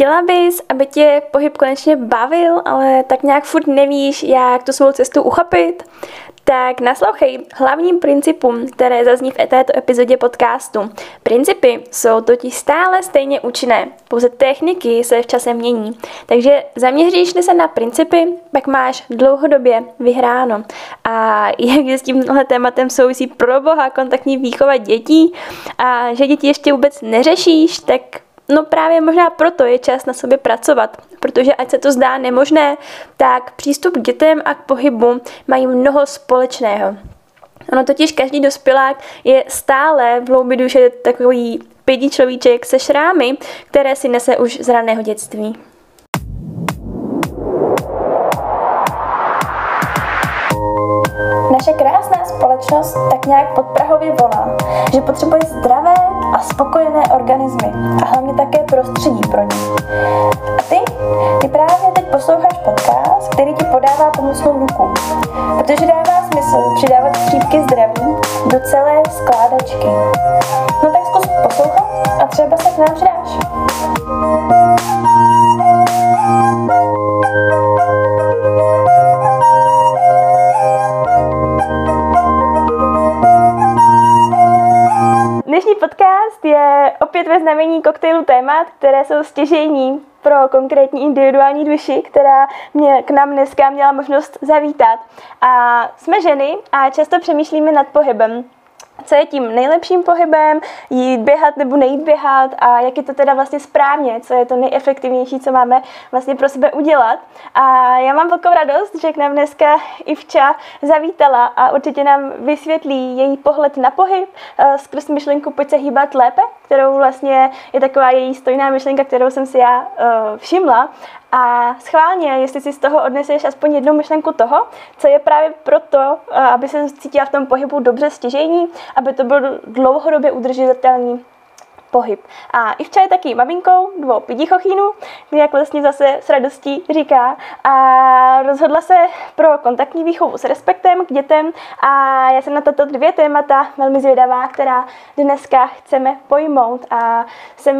chtěla bys, aby tě pohyb konečně bavil, ale tak nějak furt nevíš, jak tu svou cestu uchopit? Tak naslouchej hlavním principům, které zazní v této epizodě podcastu. Principy jsou totiž stále stejně účinné, pouze techniky se v čase mění. Takže zaměříš se na principy, pak máš dlouhodobě vyhráno. A jak je s tímhle tématem souvisí pro boha kontaktní výchova dětí a že děti ještě vůbec neřešíš, tak No právě možná proto je čas na sobě pracovat, protože ať se to zdá nemožné, tak přístup k dětem a k pohybu mají mnoho společného. Ono totiž každý dospělák je stále v hloubi duše takový pědí človíček se šrámy, které si nese už z raného dětství. Naše krásná společnost tak nějak podprahově volá, že potřebuje zdravé a spokojené organismy a hlavně také prostředí pro ně. A ty, ty právě teď posloucháš podcast, který ti podává pomocnou ruku, protože dává smysl přidávat střípky zdraví do celé skládačky. No tak zkus poslouchat a třeba se k nám přidáš. Opět ve znamení koktejlu témat, které jsou stěžejní pro konkrétní individuální duši, která mě k nám dneska měla možnost zavítat. A jsme ženy a často přemýšlíme nad pohybem co je tím nejlepším pohybem, jít běhat nebo nejít běhat a jak je to teda vlastně správně, co je to nejefektivnější, co máme vlastně pro sebe udělat. A já mám velkou radost, že k nám dneska Ivča zavítala a určitě nám vysvětlí její pohled na pohyb eh, skrz myšlenku Pojď se hýbat lépe, kterou vlastně je taková její stojná myšlenka, kterou jsem si já uh, všimla. A schválně, jestli si z toho odneseš aspoň jednu myšlenku toho, co je právě proto, uh, aby se cítila v tom pohybu dobře stěžení, aby to bylo dlouhodobě udržitelný pohyb. A Ivča je taky maminkou dvou pidichochínů, jak vlastně zase s radostí říká. A rozhodla se pro kontaktní výchovu s respektem k dětem a já jsem na tato dvě témata velmi zvědavá, která dneska chceme pojmout. A jsem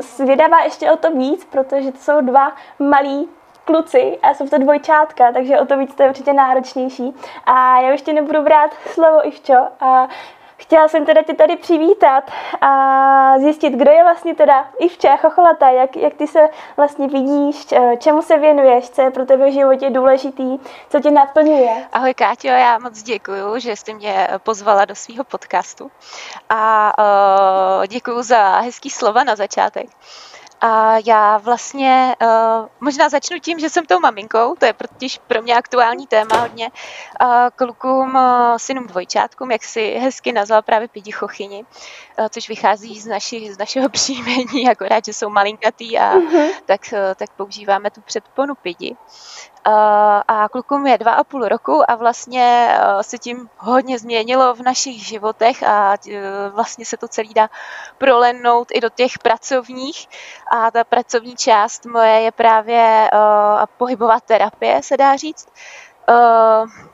zvědavá ještě o to víc, protože to jsou dva malí kluci a jsou to dvojčátka, takže o to víc to je určitě náročnější. A já ještě nebudu brát slovo Ivčo a Chtěla jsem teda tě tady přivítat a zjistit, kdo je vlastně teda Ivča Chocholata, jak, jak ty se vlastně vidíš, čemu se věnuješ, co je pro tebe v životě důležitý, co tě naplňuje. Ahoj Káťo, já moc děkuju, že jste mě pozvala do svého podcastu a uh, děkuju za hezký slova na začátek. A já vlastně uh, možná začnu tím, že jsem tou maminkou, to je totiž pro mě aktuální téma hodně, uh, klukům, uh, synům dvojčátkům, jak si hezky nazval právě pidichochyni, uh, což vychází z, naši, z našeho příjmení, akorát, že jsou malinkatý a uh-huh. tak, uh, tak používáme tu předponu pidi. Uh, a klukům je dva a půl roku a vlastně se tím hodně změnilo v našich životech a vlastně se to celý dá prolenout i do těch pracovních a ta pracovní část moje je právě pohybová terapie, se dá říct.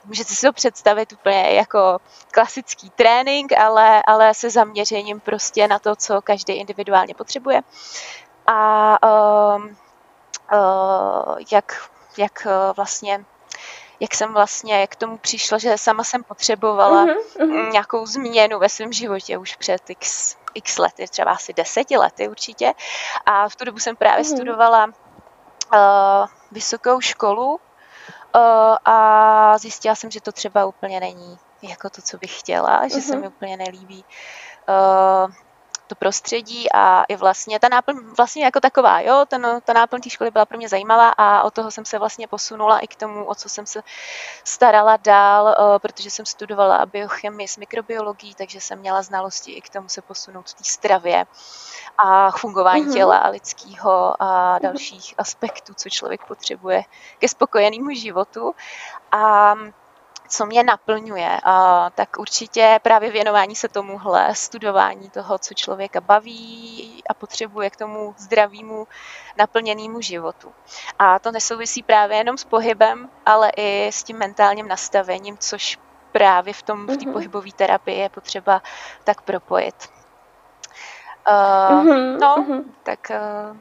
Můžete si to představit úplně jako klasický trénink, ale, ale se zaměřením prostě na to, co každý individuálně potřebuje. A jak jak eh, vlastně jak jsem vlastně k tomu přišla, že sama jsem potřebovala uh-huh, nějakou změnu ve svém životě už před x, x lety, třeba asi deseti lety určitě. A v tu dobu jsem právě uh-huh. studovala uh, vysokou školu uh, a zjistila jsem, že to třeba úplně není jako to, co bych chtěla, uh-huh. že se mi úplně nelíbí uh, to prostředí a i vlastně ta náplň vlastně jako taková, jo, ten, ta náplň té školy byla pro mě zajímavá a od toho jsem se vlastně posunula i k tomu, o co jsem se starala dál, eh, protože jsem studovala biochemii s mikrobiologií, takže jsem měla znalosti i k tomu se posunout v té stravě a fungování mm-hmm. těla a lidského a dalších aspektů, co člověk potřebuje ke spokojenému životu. A co mě naplňuje, a tak určitě právě věnování se tomuhle, studování toho, co člověka baví a potřebuje k tomu zdravému, naplněnému životu. A to nesouvisí právě jenom s pohybem, ale i s tím mentálním nastavením, což právě v tom v té mm-hmm. pohybové terapii je potřeba tak propojit. Uh, mm-hmm. No, mm-hmm. tak uh,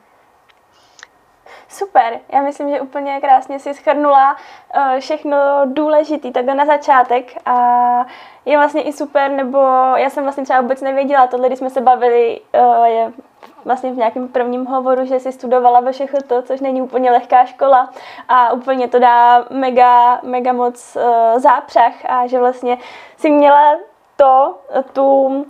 Super, já myslím, že úplně krásně si schrnula uh, všechno důležité takhle na začátek a je vlastně i super, nebo já jsem vlastně třeba vůbec nevěděla, tohle, když jsme se bavili, uh, je vlastně v nějakém prvním hovoru, že si studovala ve všechno to, což není úplně lehká škola a úplně to dá mega, mega moc uh, zápřah a že vlastně si měla to, tu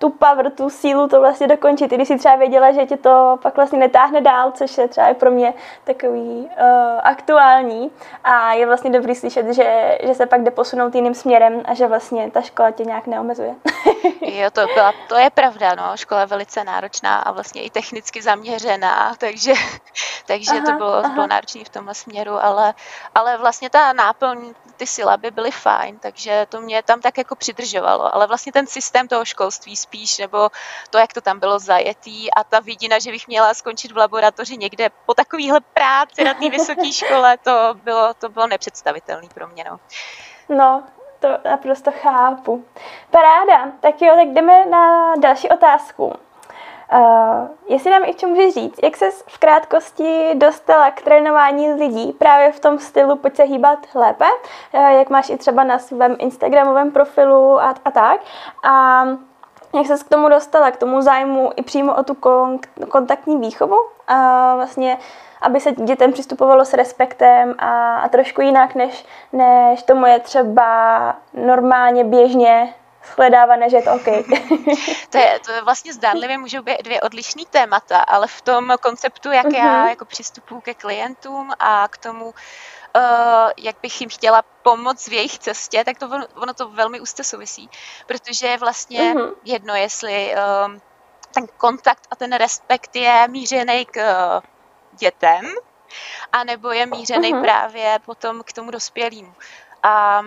tu power, tu sílu to vlastně dokončit, i když si třeba věděla, že tě to pak vlastně netáhne dál, což je třeba i pro mě takový uh, aktuální. A je vlastně dobrý slyšet, že, že se pak jde posunout jiným směrem a že vlastně ta škola tě nějak neomezuje. jo, to, byla, to je pravda, no, škola je velice náročná a vlastně i technicky zaměřená, takže, takže aha, to bylo, bylo náročné v tomhle směru, ale, ale vlastně ta náplň, ty silaby byly fajn, takže to mě tam tak jako přidržovalo, ale vlastně ten systém toho školství spíš, nebo to, jak to tam bylo zajetý a ta vidina, že bych měla skončit v laboratoři někde po takovéhle práci na té vysoké škole, to bylo, to bylo nepředstavitelné pro mě. No. no, to naprosto chápu. Paráda, tak jo, tak jdeme na další otázku. Uh, jestli nám ještě můžeš říct, jak se v krátkosti dostala k trénování lidí právě v tom stylu pojď se hýbat lépe, uh, jak máš i třeba na svém Instagramovém profilu a, a tak. A jak se k tomu dostala, k tomu zájmu i přímo o tu kon- kontaktní výchovu a vlastně, aby se dětem přistupovalo s respektem a, a trošku jinak, než, než tomu je třeba normálně, běžně shledávané, že je to OK. to, je, to je vlastně zdánlivě můžou být dvě odlišné témata, ale v tom konceptu, jak uh-huh. já mhm. jako přistupuji ke klientům a k tomu, uh, jak bych jim chtěla pomoct v jejich cestě, tak to ono, ono to velmi úzce souvisí, protože je vlastně uh-huh. jedno, jestli uh, ten kontakt a ten respekt je mířený k uh, dětem, anebo je mířený uh-huh. právě potom k tomu dospělému. A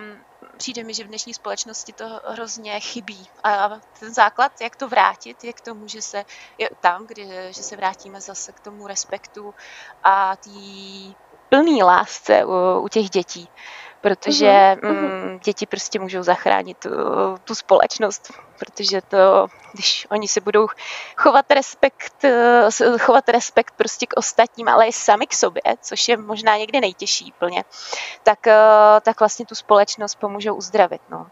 přijde mi, že v dnešní společnosti to hrozně chybí. A ten základ, jak to vrátit, je k tomu, že se je tam, kdy, že se vrátíme zase k tomu respektu a té plný lásce u, u těch dětí protože mm-hmm. mm, děti prostě můžou zachránit tu, tu společnost, protože to, když oni se budou chovat respekt, eh, chovat respekt prostě k ostatním, ale i sami k sobě, což je možná někdy nejtěžší plně, tak, eh, tak vlastně tu společnost pomůžou uzdravit. No.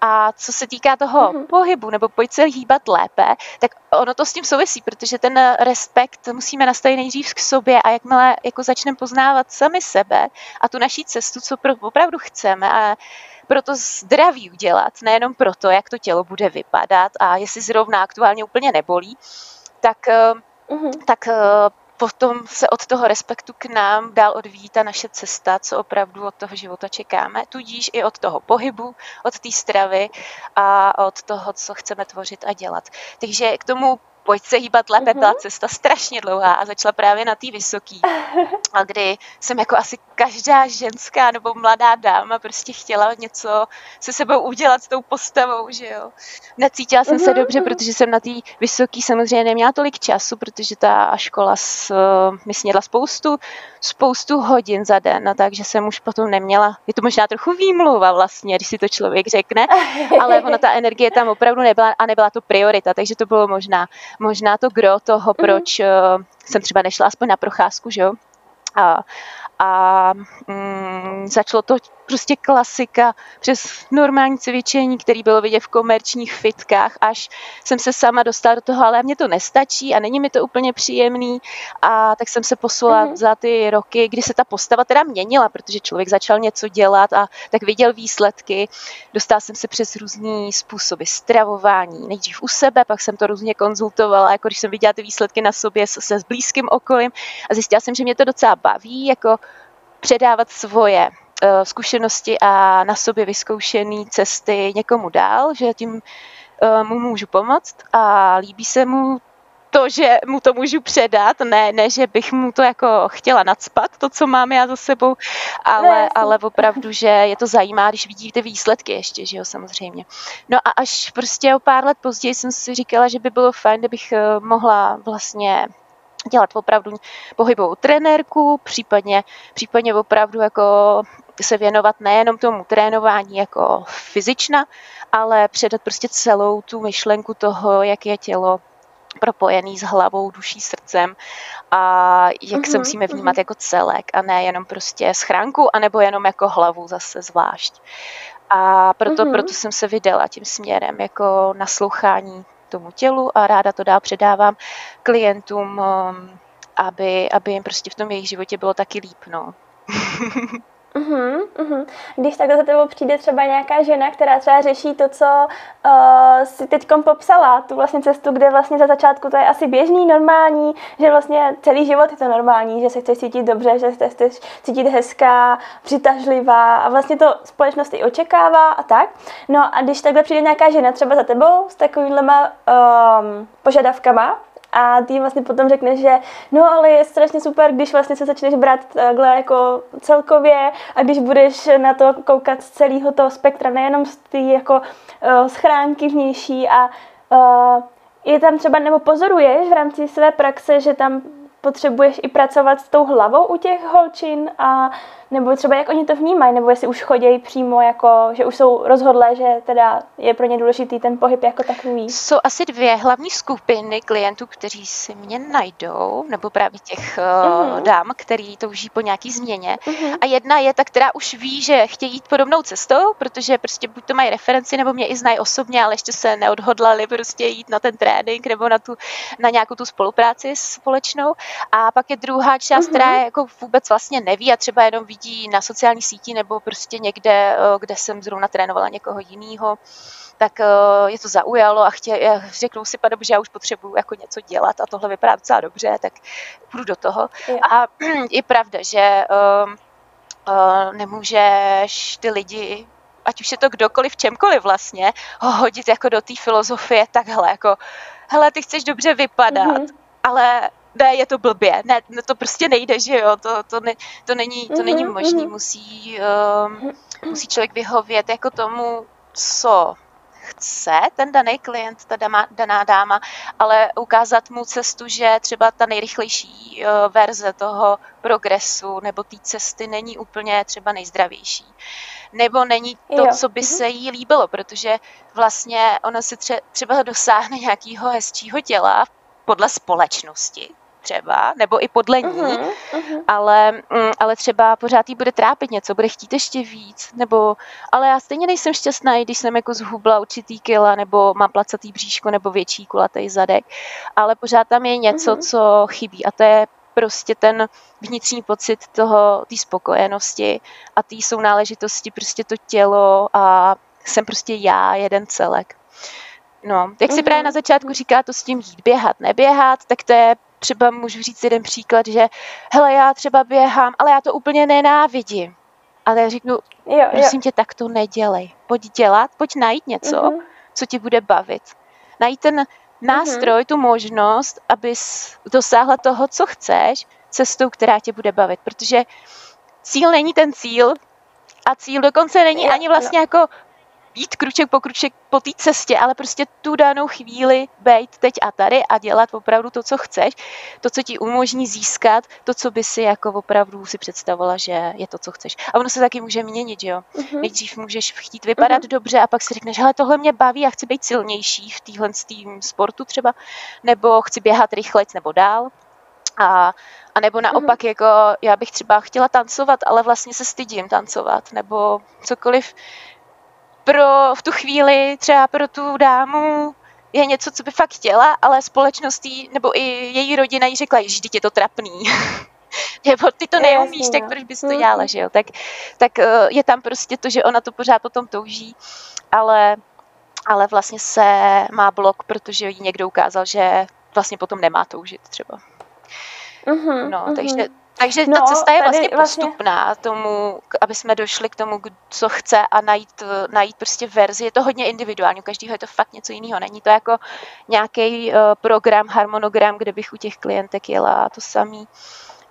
A co se týká toho mm-hmm. pohybu, nebo pojď se hýbat lépe, tak ono to s tím souvisí, protože ten respekt musíme nastavit nejdřív k sobě a jakmile jako začneme poznávat sami sebe a tu naší cestu, co opravdu chceme a pro to zdraví udělat, nejenom proto, jak to tělo bude vypadat a jestli zrovna aktuálně úplně nebolí, tak, uh-huh. tak uh, potom se od toho respektu k nám dál odvíjí ta naše cesta, co opravdu od toho života čekáme, tudíž i od toho pohybu, od té stravy a od toho, co chceme tvořit a dělat. Takže k tomu pojď se hýbat lépe, mm-hmm. byla cesta strašně dlouhá a začala právě na té vysoký, a kdy jsem jako asi každá ženská nebo mladá dáma prostě chtěla něco se sebou udělat s tou postavou, že jo. Necítila jsem se mhm, dobře, mhm. protože jsem na té vysoký samozřejmě neměla tolik času, protože ta škola s, mi snědla spoustu, spoustu hodin za den, a takže jsem už potom neměla, je to možná trochu výmluva vlastně, když si to člověk řekne, ale ona ta energie tam opravdu nebyla a nebyla to priorita, takže to bylo možná možná to gro toho, mhm. proč mm-hmm. jsem třeba nešla aspoň na procházku, že jo. A, a mm, začalo to prostě klasika přes normální cvičení, který bylo vidět v komerčních fitkách, až jsem se sama dostala do toho, ale mě to nestačí a není mi to úplně příjemný a tak jsem se poslala mm-hmm. za ty roky, kdy se ta postava teda měnila, protože člověk začal něco dělat a tak viděl výsledky. Dostala jsem se přes různý způsoby stravování, nejdřív u sebe, pak jsem to různě konzultovala, jako když jsem viděla ty výsledky na sobě se s blízkým okolím a zjistila jsem, že mě to docela baví, jako předávat svoje Eh, zkušenosti a na sobě vyzkoušené cesty někomu dál, že tím eh, mu můžu pomoct a líbí se mu to, že mu to můžu předat, ne, ne, že bych mu to jako chtěla nadspat, to, co mám já za sebou, ale, ale opravdu, že je to zajímá, když vidí ty výsledky ještě, že jo, samozřejmě. No a až prostě o pár let později jsem si říkala, že by bylo fajn, kdybych eh, mohla vlastně dělat opravdu pohybovou trenérku, případně, případně opravdu jako se věnovat nejenom tomu trénování jako fyzična, ale předat prostě celou tu myšlenku toho, jak je tělo propojený s hlavou, duší, srdcem a jak mm-hmm, se musíme vnímat mm-hmm. jako celek a ne jenom prostě schránku, anebo jenom jako hlavu zase zvlášť. A proto, mm-hmm. proto jsem se vydala tím směrem jako naslouchání tomu tělu a ráda to dál předávám klientům, um, aby, aby jim prostě v tom jejich životě bylo taky líp. No. Uh-huh, uh-huh. Když takhle za tebou přijde třeba nějaká žena, která třeba řeší to, co uh, si teď popsala, tu vlastně cestu, kde vlastně za začátku to je asi běžný, normální, že vlastně celý život je to normální, že se chceš cítit dobře, že se chceš cítit hezká, přitažlivá a vlastně to společnost i očekává a tak. No a když takhle přijde nějaká žena třeba za tebou s takovýhlema um, požadavkama, a ty vlastně potom řekneš, že no ale je strašně super, když vlastně se začneš brát takhle jako celkově a když budeš na to koukat z celého toho spektra, nejenom z ty jako uh, schránky vnější a uh, je tam třeba, nebo pozoruješ v rámci své praxe, že tam potřebuješ i pracovat s tou hlavou u těch holčin a nebo třeba jak oni to vnímají, nebo jestli už chodějí přímo jako, že už jsou rozhodlé, že teda je pro ně důležitý ten pohyb jako takový. Jsou asi dvě hlavní skupiny klientů, kteří si mě najdou, nebo právě těch uh-huh. dám, který touží po nějaký změně. Uh-huh. A jedna je ta, která už ví, že chtějí jít podobnou cestou, protože prostě buď to mají referenci, nebo mě i znají osobně, ale ještě se neodhodlali prostě jít na ten trénink nebo na, tu, na nějakou tu spolupráci společnou. A pak je druhá část, uh-huh. která je jako vůbec vlastně neví a třeba jenom ví, vidí na sociální síti nebo prostě někde, eh, kde jsem zrovna trénovala někoho jiného, tak eh, je to zaujalo a chtě, řeknou si, pane že já už potřebuju jako něco dělat a tohle vypadá docela dobře, tak půjdu do toho. Je. A je pravda, že uh, uh, nemůžeš ty lidi ať už je to kdokoliv, čemkoliv vlastně, ho hodit jako do té filozofie takhle, jako hele, ty chceš dobře vypadat, mm-hmm. ale ne, je to blbě, ne, no to prostě nejde, že jo, to, to, ne, to není, to není mhm, možný, mhm. musí, um, musí člověk vyhovět jako tomu, co chce ten daný klient, ta dama, daná dáma, ale ukázat mu cestu, že třeba ta nejrychlejší uh, verze toho progresu nebo té cesty není úplně třeba nejzdravější. Nebo není to, jo. co by mhm. se jí líbilo, protože vlastně ona si tře- třeba dosáhne nějakého hezčího těla podle společnosti, třeba, nebo i podle ní, uh-huh, uh-huh. Ale, mm, ale třeba pořád jí bude trápit něco, bude chtít ještě víc, nebo, ale já stejně nejsem šťastná, když jsem jako zhubla určitý kila, nebo mám placatý bříško, nebo větší kulatý zadek, ale pořád tam je něco, uh-huh. co chybí a to je prostě ten vnitřní pocit toho, té spokojenosti a té sounáležitosti, prostě to tělo a jsem prostě já, jeden celek. No, jak si právě na začátku říká to s tím jít, běhat, neběhat, tak to je třeba můžu říct jeden příklad, že hele, já třeba běhám, ale já to úplně nenávidím. Ale já řeknu, jo, prosím jo. tě, tak to nedělej. Pojď dělat, pojď najít něco, uh-huh. co ti bude bavit. Najít ten nástroj, uh-huh. tu možnost, abys dosáhla toho, co chceš, cestou, která tě bude bavit. Protože cíl není ten cíl, a cíl dokonce není jo, ani vlastně jo. jako jít kruček po kruček po té cestě, ale prostě tu danou chvíli být teď a tady a dělat opravdu to, co chceš, to, co ti umožní získat, to, co by si jako opravdu si představovala, že je to, co chceš. A ono se taky může měnit, jo. Uh-huh. Nejdřív můžeš chtít vypadat uh-huh. dobře a pak si řekneš, hele, tohle mě baví a chci být silnější v téhle sportu třeba, nebo chci běhat rychlejc nebo dál. A, a nebo naopak, mm-hmm. jako já bych třeba chtěla tancovat, ale vlastně se stydím tancovat, nebo cokoliv, pro v tu chvíli třeba pro tu dámu je něco, co by fakt chtěla, ale společností nebo i její rodina jí řekla, že je to trapný. nebo ty to neumíš, Jasně, tak no. proč bys to dělala, že jo? Tak, tak eh, je tam prostě to, že ona to pořád potom touží, ale, ale vlastně se má blok, protože jí někdo ukázal, že vlastně potom nemá toužit třeba. Uh-huh, no, uh-huh. takže takže no, ta cesta je vlastně, vlastně postupná tomu, aby jsme došli k tomu, co chce a najít, najít prostě verzi. Je to hodně individuální, u každého je to fakt něco jiného. Není to jako nějaký uh, program, harmonogram, kde bych u těch klientek jela to samý.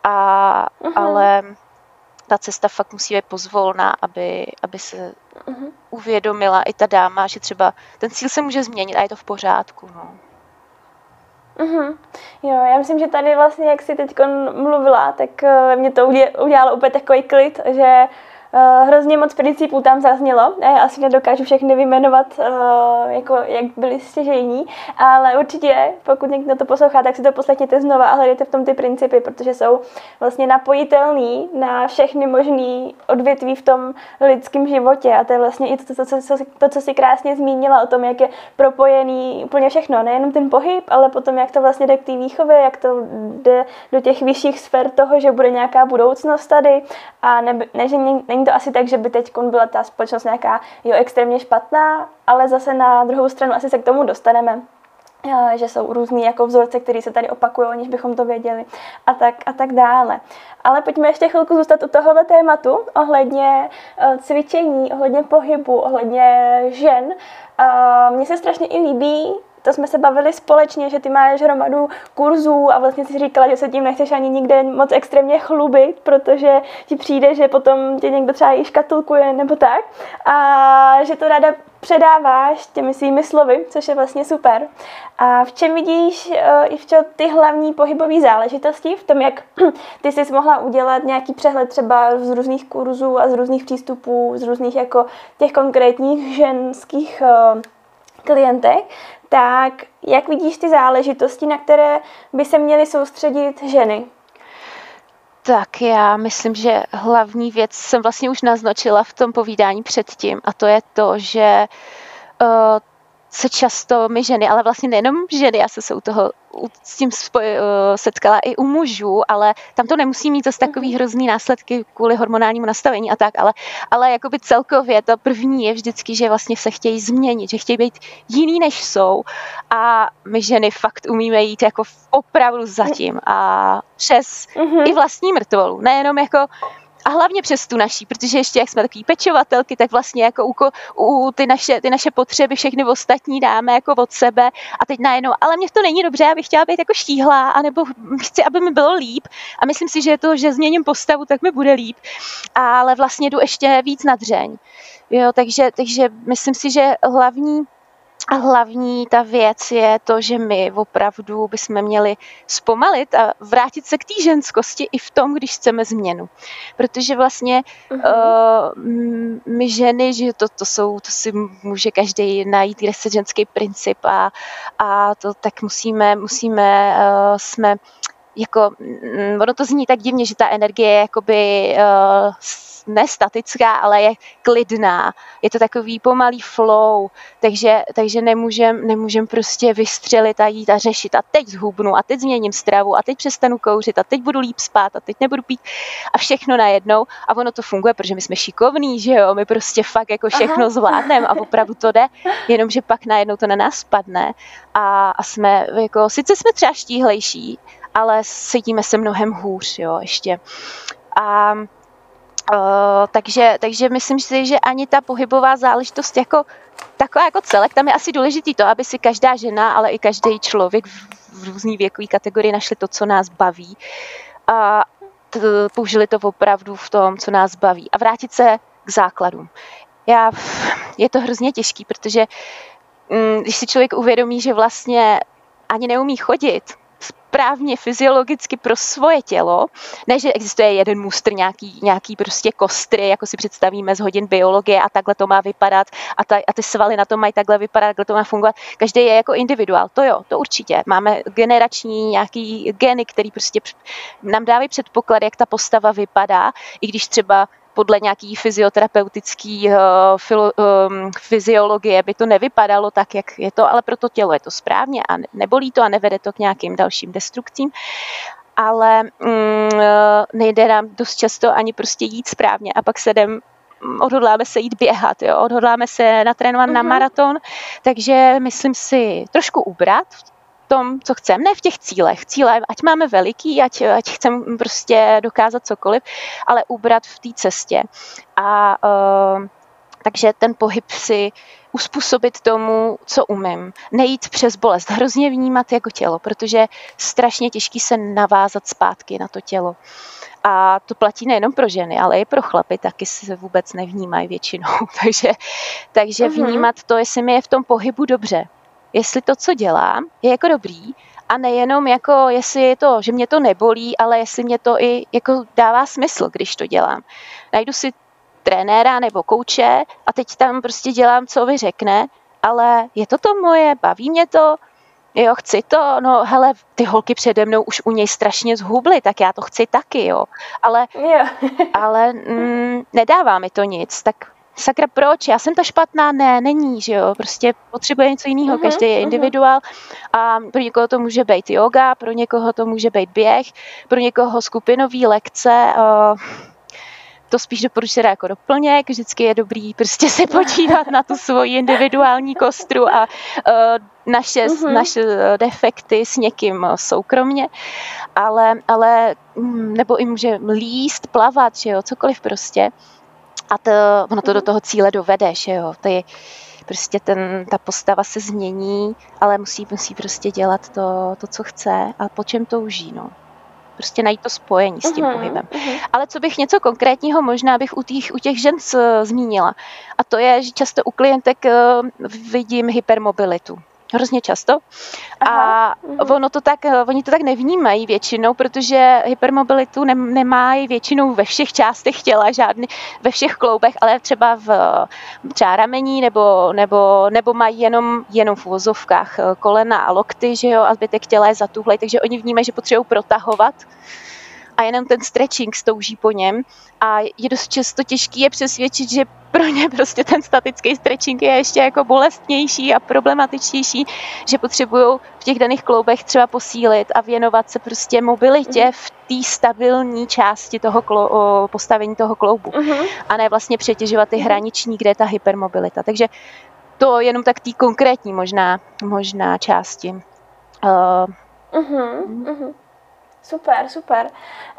A, uh-huh. Ale ta cesta fakt musí být pozvolná, aby, aby se uh-huh. uvědomila i ta dáma, že třeba ten cíl se může změnit a je to v pořádku. No. Mm-hmm. Jo, já myslím, že tady vlastně, jak jsi teď mluvila, tak uh, mě to udělalo úplně takový klid, že Uh, hrozně moc principů tam zaznělo. Já asi nedokážu všechny vyjmenovat, uh, jako jak byly stěžejní, ale určitě, pokud někdo to poslouchá, tak si to poslechněte znova a hledejte v tom ty principy, protože jsou vlastně napojitelný na všechny možné odvětví v tom lidském životě. A to je vlastně i to, to, to, to, to, co si krásně zmínila o tom, jak je propojený úplně všechno. Nejenom ten pohyb, ale potom jak to vlastně jde k té výchově, jak to jde do těch vyšších sfér toho, že bude nějaká budoucnost tady a ne, ne že není to asi tak, že by teď byla ta společnost nějaká jo, extrémně špatná, ale zase na druhou stranu asi se k tomu dostaneme že jsou různý jako vzorce, které se tady opakují, aniž bychom to věděli a tak, a tak dále. Ale pojďme ještě chvilku zůstat u tohohle tématu ohledně e, cvičení, ohledně pohybu, ohledně žen. Mně se strašně i líbí to jsme se bavili společně, že ty máš hromadu kurzů a vlastně si říkala, že se tím nechceš ani nikde moc extrémně chlubit, protože ti přijde, že potom tě někdo třeba i škatulkuje nebo tak a že to ráda předáváš těmi svými slovy, což je vlastně super. A v čem vidíš i v čem ty hlavní pohybové záležitosti, v tom, jak ty jsi mohla udělat nějaký přehled třeba z různých kurzů a z různých přístupů, z různých jako těch konkrétních ženských uh, klientek, tak jak vidíš ty záležitosti, na které by se měly soustředit ženy? Tak já myslím, že hlavní věc jsem vlastně už naznačila v tom povídání předtím a to je to, že uh, se často my ženy, ale vlastně nejenom ženy, já se se u toho s tím spoj, uh, setkala i u mužů, ale tam to nemusí mít zase takový mhm. hrozný následky kvůli hormonálnímu nastavení a tak, ale, ale jakoby celkově to první je vždycky, že vlastně se chtějí změnit, že chtějí být jiný, než jsou a my ženy fakt umíme jít jako opravdu zatím a přes mm-hmm. i vlastní mrtvolu, nejenom jako a hlavně přes tu naší, protože ještě jak jsme takový pečovatelky, tak vlastně jako u, u ty, naše, ty naše potřeby všechny ostatní dáme jako od sebe. A teď najednou, ale mě to není dobře, já bych chtěla být jako štíhlá, anebo chci, aby mi bylo líp. A myslím si, že je to, že změním postavu, tak mi bude líp, ale vlastně jdu ještě víc na dřeň. Jo, takže, takže myslím si, že hlavní a hlavní ta věc je to, že my opravdu bychom měli zpomalit a vrátit se k té ženskosti i v tom, když chceme změnu. Protože vlastně uh-huh. uh, my ženy, že to, to jsou, to si může každý najít, kde se ženský princip a, a to tak musíme, musíme, uh, jsme jako, mm, ono to zní tak divně, že ta energie je jakoby uh, nestatická, ale je klidná. Je to takový pomalý flow, takže, takže nemůžem, nemůžem prostě vystřelit a jít a řešit. A teď zhubnu a teď změním stravu a teď přestanu kouřit a teď budu líp spát a teď nebudu pít. A všechno najednou. A ono to funguje, protože my jsme šikovní, že jo, my prostě fakt jako všechno zvládneme a opravdu to jde, jenomže pak najednou to na nás spadne a, a jsme jako, sice jsme třeba štíhlejší, ale cítíme se mnohem hůř, jo, ještě. A Uh, takže, takže myslím si, že ani ta pohybová záležitost jako taková jako celek, tam je asi důležitý to, aby si každá žena, ale i každý člověk v, v různý věkové kategorii našli to, co nás baví a t, použili to opravdu v tom, co nás baví a vrátit se k základům. Já, je to hrozně těžký, protože mm, když si člověk uvědomí, že vlastně ani neumí chodit, správně fyziologicky pro svoje tělo, ne, že existuje jeden mustr, nějaký, nějaký prostě kostry, jako si představíme z hodin biologie a takhle to má vypadat a, ta, a ty svaly na to mají takhle vypadat, takhle to má fungovat. Každý je jako individuál, to jo, to určitě. Máme generační nějaký geny, který prostě nám dávají předpoklad, jak ta postava vypadá, i když třeba podle nějaký fyzioterapeutický uh, filo, um, fyziologie by to nevypadalo tak, jak je to, ale pro to tělo je to správně a nebolí to a nevede to k nějakým dalším destrukcím ale mm, nejde nám dost často ani prostě jít správně a pak se jdem odhodláme se jít běhat, jo? odhodláme se natrénovat uh-huh. na mhm. maraton, takže myslím si trošku ubrat tom, co chceme, ne v těch cílech. Cíle, ať máme veliký, ať, ať chceme prostě dokázat cokoliv, ale ubrat v té cestě. A uh, takže ten pohyb si uspůsobit tomu, co umím. Nejít přes bolest, hrozně vnímat jako tělo, protože strašně těžký se navázat zpátky na to tělo. A to platí nejenom pro ženy, ale i pro chlapy, taky se vůbec nevnímají většinou. takže takže uh-huh. vnímat to, jestli mi je v tom pohybu dobře jestli to, co dělám, je jako dobrý a nejenom jako, jestli je to, že mě to nebolí, ale jestli mě to i jako dává smysl, když to dělám. Najdu si trenéra nebo kouče a teď tam prostě dělám, co vy řekne, ale je to to moje, baví mě to, jo, chci to, no hele, ty holky přede mnou už u něj strašně zhubly, tak já to chci taky, jo, ale, jo. ale mm, nedává mi to nic, tak sakra proč, já jsem ta špatná, ne, není, že jo, prostě potřebuje něco jiného, uh-huh, každý je individuál a pro někoho to může být yoga, pro někoho to může být běh, pro někoho skupinový lekce, uh, to spíš doporučuji jako doplněk, vždycky je dobrý prostě se podívat na tu svoji individuální kostru a uh, naše, uh-huh. naše defekty s někým soukromně, ale, ale mm, nebo i může líst, plavat, že jo, cokoliv prostě a to, ono to do toho cíle dovede, že jo, to je prostě ten, ta postava se změní, ale musí, musí prostě dělat to, to, co chce a po čem touží, no. Prostě najít to spojení s tím uh-huh, pohybem. Uh-huh. Ale co bych něco konkrétního možná bych u těch, u těch žen zmínila. A to je, že často u klientek uh, vidím hypermobilitu hrozně často. Aha. A mhm. ono to tak, oni to tak nevnímají většinou, protože hypermobilitu ne, nemají většinou ve všech částech těla, žádný, ve všech kloubech, ale třeba v třeba ramení nebo, nebo, nebo mají jenom, jenom v uvozovkách kolena a lokty, že jo, a zbytek těla je zatuhlej, takže oni vnímají, že potřebují protahovat a jenom ten stretching stouží po něm a je dost často těžký je přesvědčit, že pro ně prostě ten statický stretching je ještě jako bolestnější a problematičtější, že potřebují v těch daných kloubech třeba posílit a věnovat se prostě mobilitě mhm. v té stabilní části toho klo, postavení toho kloubu uh-huh. a ne vlastně přetěžovat ty mhm. hraniční, kde je ta hypermobilita. Takže to jenom tak té konkrétní možná, možná části. Uh, uh-huh, uh-huh. Super, super.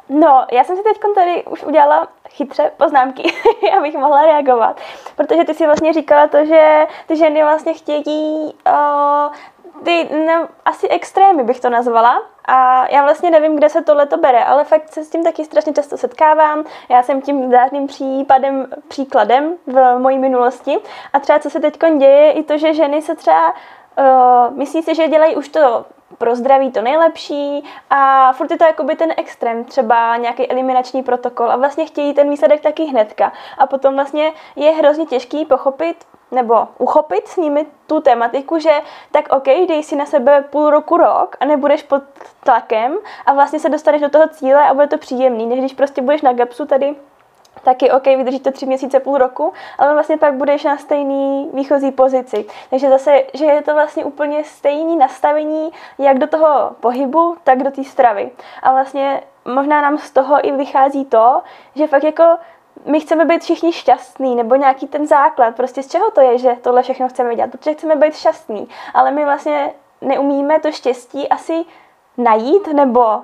No, já jsem si teď tady už udělala chytře poznámky, abych mohla reagovat, protože ty si vlastně říkala to, že ty ženy vlastně chtějí uh, ty ne, asi extrémy bych to nazvala. A já vlastně nevím, kde se tohle to bere, ale fakt se s tím taky strašně často setkávám. Já jsem tím zářným případem, příkladem v mojí minulosti. A třeba co se teď děje, i to, že ženy se třeba uh, myslí si, že dělají už to pro zdraví to nejlepší a furt je to jakoby ten extrém, třeba nějaký eliminační protokol a vlastně chtějí ten výsledek taky hnedka. A potom vlastně je hrozně těžký pochopit, nebo uchopit s nimi tu tematiku, že tak OK, dej si na sebe půl roku, rok a nebudeš pod tlakem a vlastně se dostaneš do toho cíle a bude to příjemný, než když prostě budeš na gapsu tady taky OK, vydrží to tři měsíce, půl roku, ale vlastně pak budeš na stejný výchozí pozici. Takže zase, že je to vlastně úplně stejný nastavení jak do toho pohybu, tak do té stravy. A vlastně možná nám z toho i vychází to, že fakt jako my chceme být všichni šťastní, nebo nějaký ten základ, prostě z čeho to je, že tohle všechno chceme dělat, protože chceme být šťastní, ale my vlastně neumíme to štěstí asi najít, nebo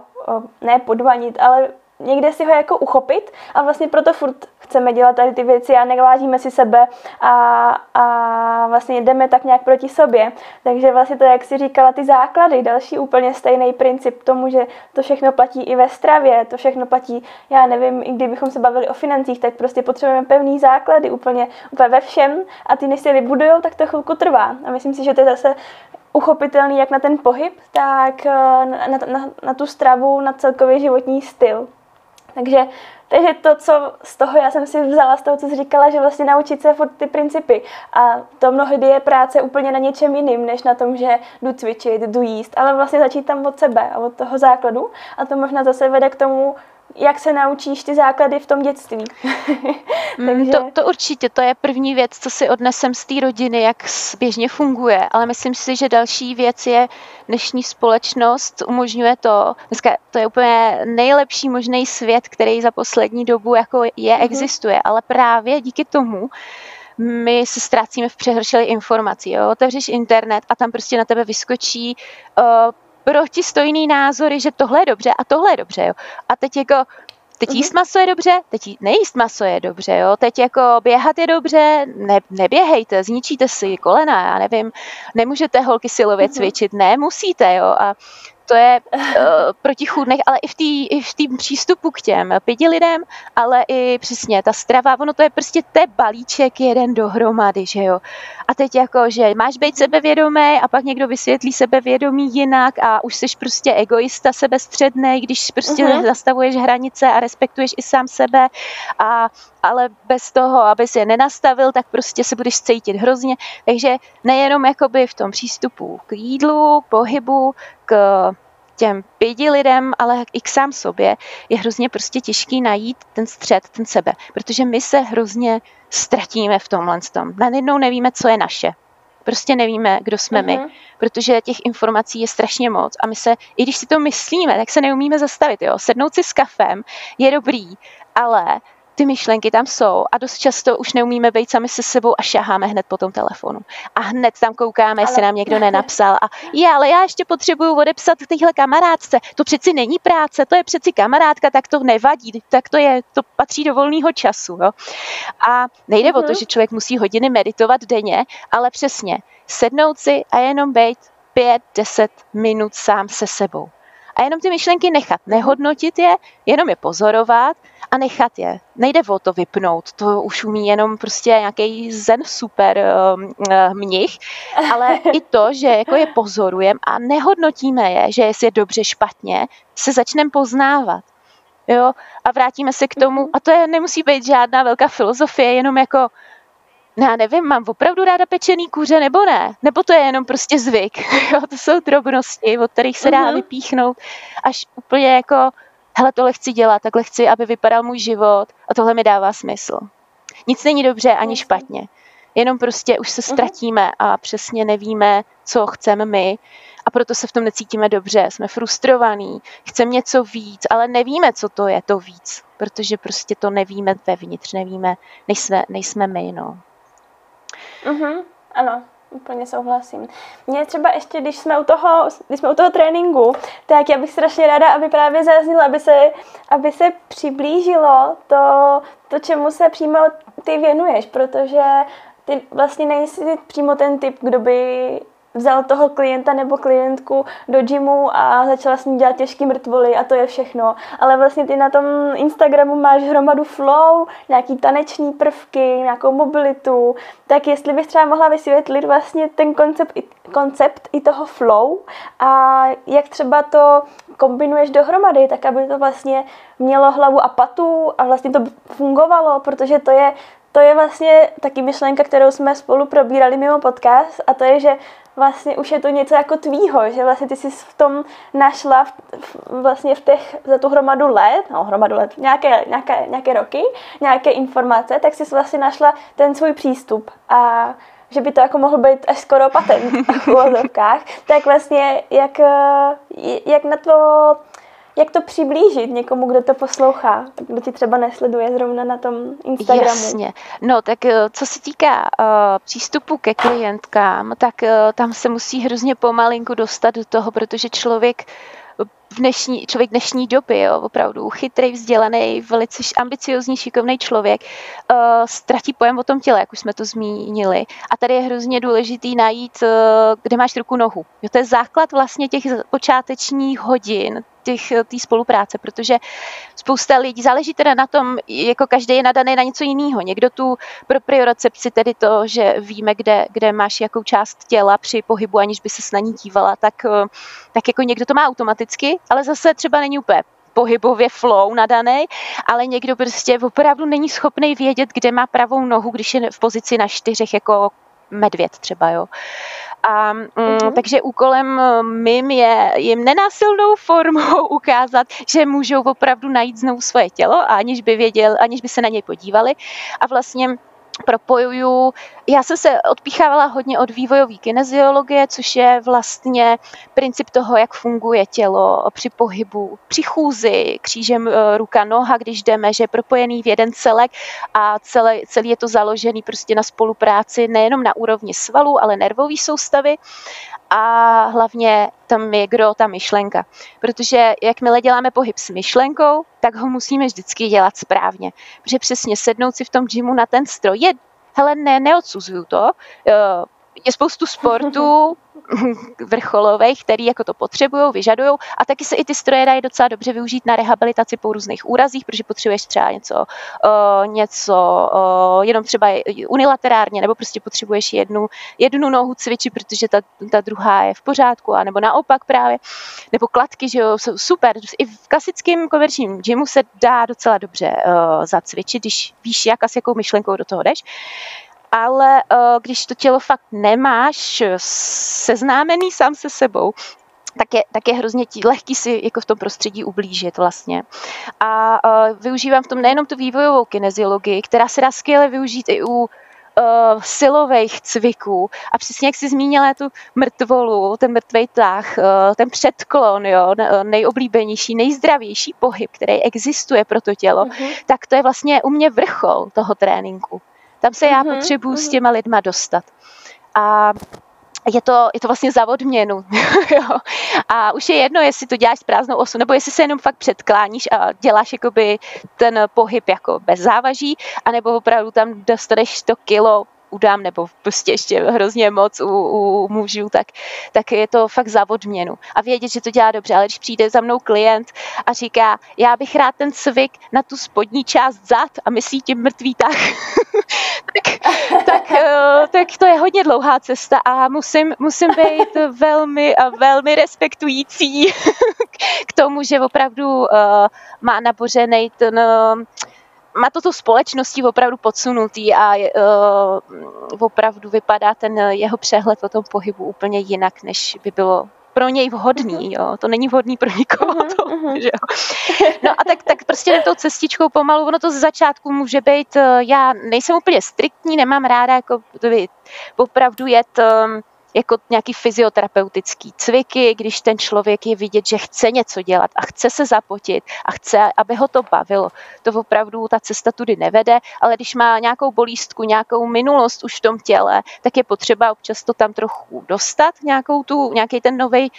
ne podvanit, ale někde si ho jako uchopit a vlastně proto furt chceme dělat tady ty věci a nevážíme si sebe a, a vlastně jdeme tak nějak proti sobě. Takže vlastně to, jak si říkala, ty základy, další úplně stejný princip tomu, že to všechno platí i ve stravě, to všechno platí, já nevím, i kdybychom se bavili o financích, tak prostě potřebujeme pevný základy úplně, úplně ve všem a ty než se vybudujou, tak to chvilku trvá. A myslím si, že to je zase uchopitelný jak na ten pohyb, tak eh, na, na, na tu stravu, na celkový životní styl. Takže, takže to, co z toho já jsem si vzala, z toho, co jsi říkala, že vlastně naučit se furt ty principy. A to mnohdy je práce úplně na něčem jiným, než na tom, že jdu cvičit, jdu jíst, ale vlastně začít tam od sebe a od toho základu. A to možná zase vede k tomu, jak se naučíš ty základy v tom dětství. Mm, Takže... to, to určitě, to je první věc, co si odnesem z té rodiny, jak běžně funguje, ale myslím si, že další věc je dnešní společnost umožňuje to, dneska to je úplně nejlepší možný svět, který za poslední dobu jako je, mm-hmm. existuje, ale právě díky tomu, my se ztrácíme v přehršeli informací. Jo? Otevřeš internet a tam prostě na tebe vyskočí uh, protistojný názory, že tohle je dobře a tohle je dobře. Jo. A teď jako Teď mhm. jíst maso je dobře, teď nejíst maso je dobře, jo. Teď jako běhat je dobře, ne, neběhejte, zničíte si kolena, já nevím, nemůžete holky silově mhm. cvičit, ne, musíte, jo. A to je uh, proti chůdnech, ale i v té i v tý přístupu k těm pěti lidem, ale i přesně ta strava, ono to je prostě te balíček jeden dohromady, že jo. A teď jako, že máš být sebevědomý a pak někdo vysvětlí sebevědomí jinak a už jsi prostě egoista sebestředný, když prostě uh-huh. zastavuješ hranice a respektuješ i sám sebe a ale bez toho, aby si je nenastavil, tak prostě se budeš cítit hrozně. Takže nejenom jakoby v tom přístupu k jídlu, pohybu, k těm pěti lidem, ale i k sám sobě, je hrozně prostě těžký najít ten střed, ten sebe, protože my se hrozně ztratíme v tomhle tom. Najednou nevíme, co je naše. Prostě nevíme, kdo jsme uh-huh. my, mhm. protože těch informací je strašně moc a my se, i když si to myslíme, tak se neumíme zastavit. Jo? Sednout si s kafem je dobrý, ale ty myšlenky tam jsou a dost často už neumíme být sami se sebou a šaháme hned po tom telefonu. A hned tam koukáme, jestli ale... nám někdo nenapsal. A je, ale já ještě potřebuju odepsat tyhle kamarádce. To přeci není práce, to je přeci kamarádka, tak to nevadí, tak to je, to patří do volného času. Jo? A nejde mm-hmm. o to, mhm. že člověk musí hodiny meditovat denně, ale přesně sednout si a jenom být pět, deset minut sám se sebou. A jenom ty myšlenky nechat, nehodnotit je, jenom je pozorovat a nechat je. Nejde o to vypnout, to už umí jenom prostě nějaký zen super uh, mnich, ale i to, že jako je pozorujeme a nehodnotíme je, že jestli je dobře, špatně, se začneme poznávat. Jo? A vrátíme se k tomu, a to je, nemusí být žádná velká filozofie, jenom jako No já nevím, mám opravdu ráda pečený kuře nebo ne? Nebo to je jenom prostě zvyk? jo, to jsou drobnosti, od kterých se dá uh-huh. vypíchnout až úplně jako, hele, tohle chci dělat, takhle chci, aby vypadal můj život a tohle mi dává smysl. Nic není dobře ani špatně. Jenom prostě už se mhm. ztratíme a přesně nevíme, co chceme my a proto se v tom necítíme dobře. Jsme frustrovaní, chceme něco víc, ale nevíme, co to je to víc, protože prostě to nevíme vevnitř, nevíme, nejsme, nejsme my, no. Mhm, ano, úplně souhlasím. Mě třeba ještě, když jsme u toho, když jsme u toho tréninku, tak já bych strašně ráda, aby právě zaznělo, aby se, aby se přiblížilo to, to, čemu se přímo ty věnuješ, protože ty vlastně nejsi přímo ten typ, kdo by vzal toho klienta nebo klientku do gymu a začala s ním dělat těžký mrtvoly a to je všechno. Ale vlastně ty na tom Instagramu máš hromadu flow, nějaký taneční prvky, nějakou mobilitu, tak jestli bys třeba mohla vysvětlit vlastně ten koncept, koncept i toho flow a jak třeba to kombinuješ dohromady, tak aby to vlastně mělo hlavu a patu a vlastně to fungovalo, protože to je to je vlastně taky myšlenka, kterou jsme spolu probírali mimo podcast a to je, že vlastně už je to něco jako tvýho, že vlastně ty jsi v tom našla v, vlastně v těch, za tu hromadu let, no hromadu let, nějaké, nějaké, nějaké roky, nějaké informace, tak jsi vlastně našla ten svůj přístup. A že by to jako mohl být až skoro patent v úvozovkách, tak vlastně jak, jak na to jak to přiblížit někomu, kdo to poslouchá, kdo ti třeba nesleduje zrovna na tom Instagramu? Jasně. No tak eh, co se týká uh, přístupu ke klientkám, tak uh, tam se musí hrozně pomalinku dostat do toho, protože člověk v dnešní, člověk dnešní doby, jo, opravdu chytrý, vzdělaný, velice ambiciozní, šikovný člověk, uh, ztratí pojem o tom těle, jak už jsme to zmínili. A tady je hrozně důležitý najít, uh, kde máš ruku, nohu. Jo, to je základ vlastně těch počátečních hodin, té spolupráce, protože spousta lidí, záleží teda na tom, jako každý je nadaný na něco jiného. Někdo tu pro priorecepci, tedy to, že víme, kde, kde máš jakou část těla při pohybu, aniž by se na ní dívala, tak, eh, tak jako někdo to má automaticky, ale zase třeba není úplně pohybově flow nadaný, ale někdo prostě opravdu není schopný vědět, kde má pravou nohu, když je v pozici na čtyřech jako medvěd třeba, jo. A mm, mm-hmm. takže úkolem eh, mým je jim nenásilnou formou ukázat, že můžou opravdu najít znovu svoje tělo, aniž by věděl, aniž by se na něj podívali. A vlastně propojuju. Já jsem se odpíchávala hodně od vývojové kineziologie, což je vlastně princip toho, jak funguje tělo při pohybu, při chůzi, křížem e, ruka, noha, když jdeme, že je propojený v jeden celek a celé, celý je to založený prostě na spolupráci nejenom na úrovni svalů, ale nervové soustavy a hlavně tam je kdo ta myšlenka. Protože jakmile děláme pohyb s myšlenkou, tak ho musíme vždycky dělat správně. Protože přesně sednout si v tom gymu na ten stroj je, hele, ne, neodsuzuju to, eh, je spoustu sportů, vrcholových, který jako to potřebují, vyžadují a taky se i ty stroje dají docela dobře využít na rehabilitaci po různých úrazích, protože potřebuješ třeba něco, uh, něco uh, jenom třeba unilaterárně, nebo prostě potřebuješ jednu, jednu nohu cvičit, protože ta, ta druhá je v pořádku, a nebo naopak právě, nebo kladky, že jo, jsou super. I v klasickém komerčním gymu se dá docela dobře uh, zacvičit, když víš, jak a s jakou myšlenkou do toho jdeš ale uh, když to tělo fakt nemáš seznámený sám se sebou, tak je, tak je hrozně tí, lehký si jako v tom prostředí ublížit vlastně. A uh, využívám v tom nejenom tu vývojovou kineziologii, která se dá skvěle využít i u uh, silových cviků. A přesně jak jsi zmínila tu mrtvolu, ten mrtvej tah, uh, ten předklon, jo, nejoblíbenější, nejzdravější pohyb, který existuje pro to tělo, uh-huh. tak to je vlastně u mě vrchol toho tréninku. Tam se já potřebuji uh-huh. s těma lidma dostat. A je to, je to vlastně za odměnu. a už je jedno, jestli to děláš s prázdnou osu, nebo jestli se jenom fakt předkláníš a děláš jakoby ten pohyb jako bez závaží, anebo opravdu tam dostaneš 100 kilo udám, nebo prostě ještě hrozně moc u, u mužů, tak, tak je to fakt za odměnu. A vědět, že to dělá dobře, ale když přijde za mnou klient a říká, já bych rád ten cvik na tu spodní část zad a myslí tím mrtvý tak, tak, tak, uh, tak to je hodně dlouhá cesta a musím, musím být velmi a velmi respektující k tomu, že opravdu uh, má nabořený ten uh, má to tu společností opravdu podsunutý a uh, opravdu vypadá ten jeho přehled o tom pohybu úplně jinak, než by bylo pro něj vhodný, mhm. jo. To není vhodný pro nikoho. Mhm, to, mhm. že jo. No a tak, tak prostě tou cestičkou pomalu, ono to z začátku může být, eh, já nejsem úplně striktní, nemám ráda jako opravdu jet um, jako nějaký fyzioterapeutický cviky, když ten člověk je vidět, že chce něco dělat a chce se zapotit a chce, aby ho to bavilo. To opravdu ta cesta tudy nevede, ale když má nějakou bolístku, nějakou minulost už v tom těle, tak je potřeba občas to tam trochu dostat, nějakou tu, nějaký ten nový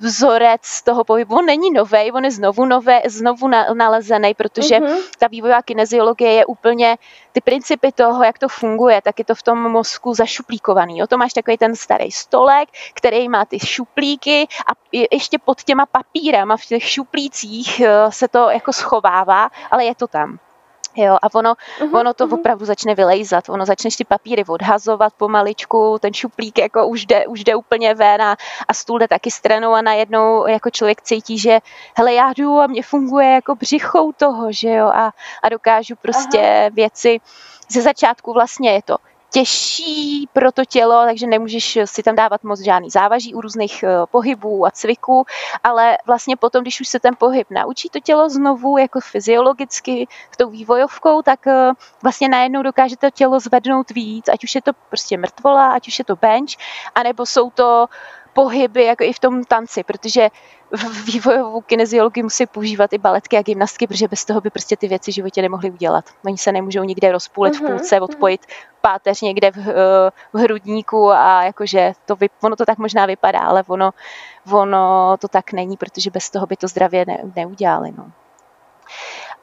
vzorec toho pohybu. On není nový, on je znovu, nové, znovu nalezený, protože mm-hmm. ta vývojová kineziologie je úplně ty principy toho, jak to funguje, tak je to v tom mozku zašuplíkovaný. O to máš takový ten starý stolek, který má ty šuplíky a ještě pod těma papírama v těch šuplících eh, se to jako schovává, ale je to tam. Jo, a ono, uh-huh, ono to uh-huh. opravdu začne vylejzat, ono začneš ty papíry odhazovat pomaličku, ten šuplík jako už jde, už jde úplně ven a, a stůl jde taky stranou a najednou jako člověk cítí, že hele já jdu a mě funguje jako břichou toho, že jo, a, a dokážu prostě uh-huh. věci, ze začátku vlastně je to těžší pro to tělo, takže nemůžeš si tam dávat moc žádný závaží u různých eh, pohybů a cviků, ale vlastně potom, když už se ten pohyb naučí to tělo znovu jako fyziologicky v tou vývojovkou, tak eh, vlastně najednou dokáže to tělo zvednout víc, ať už je to prostě mrtvola, ať už je to bench, anebo jsou to pohyby, jako i v tom tanci, protože v vývojovou kineziologii musí používat i baletky a gymnastky, protože bez toho by prostě ty věci v životě nemohli udělat. Oni se nemůžou nikde rozpůlit uh-huh, v půlce, mhm, mhm. odpojit páteř někde v, eh, v hrudníku a jakože to, vy, ono to tak možná vypadá, ale ono, ono to tak není, protože bez toho by to zdravě ne, neudělali. No.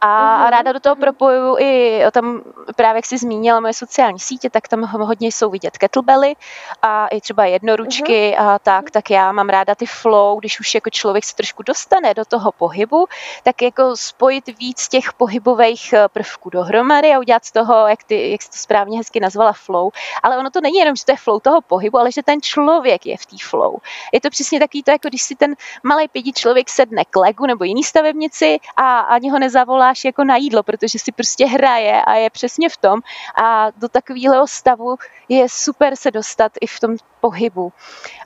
A mm-hmm. ráda do toho propojuju i tam právě, jak jsi zmínila moje sociální sítě, tak tam hodně jsou vidět kettlebelly a i třeba jednoručky mm-hmm. a tak, tak já mám ráda ty flow, když už jako člověk se trošku dostane do toho pohybu, tak jako spojit víc těch pohybových eh, prvků dohromady a udělat z toho, jak, ty, jak jsi to správně hezky nazvala flow, ale ono to není jenom, že to je flow toho pohybu, ale že ten člověk je v té flow. Je to přesně takový to, jako když si ten malý pědí člověk sedne k legu nebo jiný stavebnici a ani ho nezavoláš dáš jako na jídlo, protože si prostě hraje a je přesně v tom. A do takového stavu je super se dostat i v tom pohybu.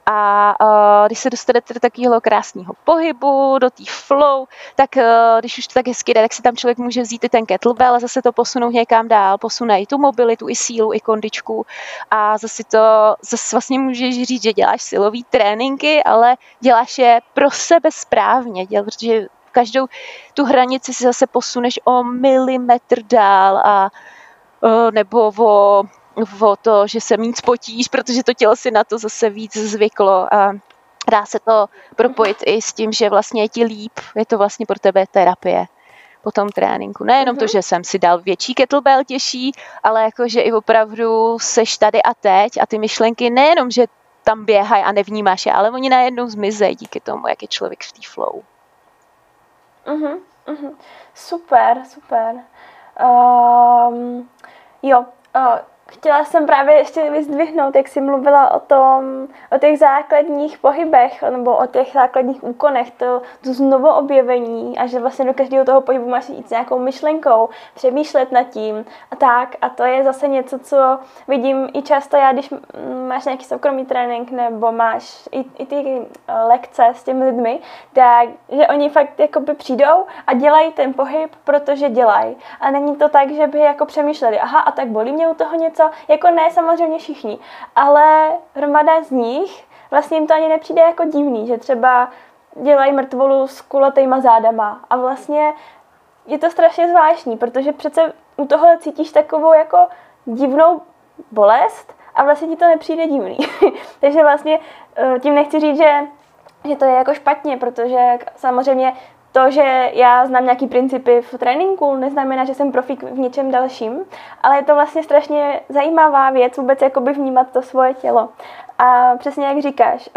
A uh, když se dostanete do takového krásného pohybu, do té flow, tak uh, když už to tak hezky jde, tak si tam člověk může vzít i ten kettlebell a zase to posunout někam dál, posune i tu mobilitu, i sílu, i kondičku a zase to, zase vlastně můžeš říct, že děláš silový tréninky, ale děláš je pro sebe správně, děl, protože každou tu hranici si zase posuneš o milimetr dál a nebo o, o to, že se víc potíš, protože to tělo si na to zase víc zvyklo a dá se to propojit i s tím, že vlastně je ti líp, je to vlastně pro tebe terapie po tom tréninku. Nejenom to, mhm. že jsem si dal větší kettlebell těžší, ale jako, že i opravdu seš tady a teď a ty myšlenky nejenom, že tam běhají a nevnímáš je, ale oni najednou zmizejí díky tomu, jak je člověk v té flow. Uh-huh, uh-huh. Super, super. Um, jo, uh, Chtěla jsem právě ještě vyzdvihnout, jak jsi mluvila o tom, o těch základních pohybech nebo o těch základních úkonech, to, to znovu objevení a že vlastně do každého toho pohybu máš jít s nějakou myšlenkou, přemýšlet nad tím a tak. A to je zase něco, co vidím i často já, když máš nějaký soukromý trénink nebo máš i, i ty eh, lekce s těmi lidmi, tak že oni fakt jakoby přijdou a dělají ten pohyb, protože dělají. A není to tak, že by jako přemýšleli, aha, a tak bolí mě u toho něco, něco, jako ne samozřejmě všichni, ale hromada z nich vlastně jim to ani nepřijde jako divný, že třeba dělají mrtvolu s kulatýma zádama a vlastně je to strašně zvláštní, protože přece u toho cítíš takovou jako divnou bolest a vlastně ti to nepřijde divný. Takže vlastně eh, tím nechci říct, že, že to je jako špatně, protože samozřejmě to, že já znám nějaký principy v tréninku, neznamená, že jsem profík v něčem dalším, ale je to vlastně strašně zajímavá věc vůbec jakoby vnímat to svoje tělo. A přesně jak říkáš,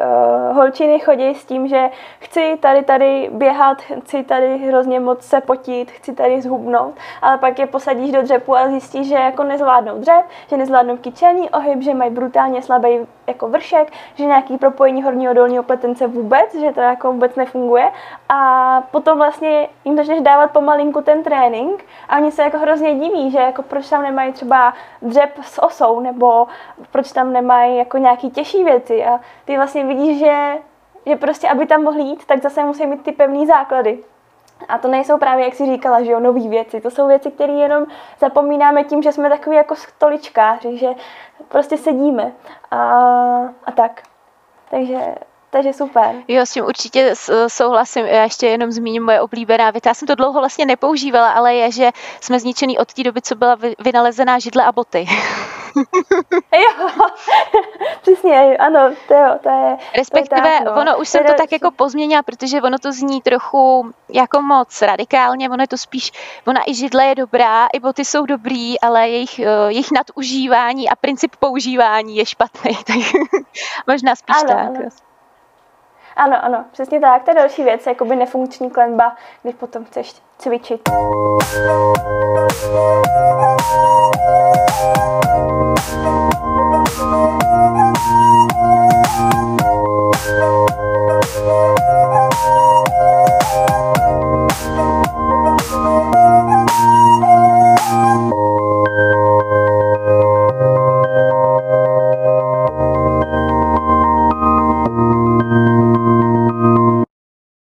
uh, holčiny chodí s tím, že chci tady tady běhat, chci tady hrozně moc se potit, chci tady zhubnout, ale pak je posadíš do dřepu a zjistíš, že jako nezvládnou dřep, že nezvládnou kyčelní ohyb, že mají brutálně slabý jako vršek, že nějaký propojení horního dolního pletence vůbec, že to jako vůbec nefunguje a potom vlastně jim začneš dávat pomalinku ten trénink a oni se jako hrozně diví, že jako proč tam nemají třeba dřep s osou nebo proč tam nemají jako nějaký těžší věci a ty vlastně vidíš, že, že prostě, aby tam mohli jít, tak zase musí mít ty pevné základy. A to nejsou právě, jak si říkala, že jo, nové věci. To jsou věci, které jenom zapomínáme tím, že jsme takový jako stoličkáři, že prostě sedíme a, a tak. Takže takže super. Jo, s tím určitě souhlasím. Já ještě jenom zmíním moje oblíbená věta. Já jsem to dlouho vlastně nepoužívala, ale je, že jsme zničený od té doby, co byla vynalezená židle a boty. jo, přesně, ano, to, jo, to je Respektive to je tak, no. ono už jsem to tak jako pozměnila, protože ono to zní trochu jako moc radikálně, ono je to spíš, ona i židle je dobrá, i boty jsou dobrý, ale jejich, eh, jejich nadužívání a princip používání je špatný, tak možná spíš ano, tak. Ano. Ano, ano, přesně tak. To je další věc, jakoby nefunkční klenba, když potom chceš to be cheap. You.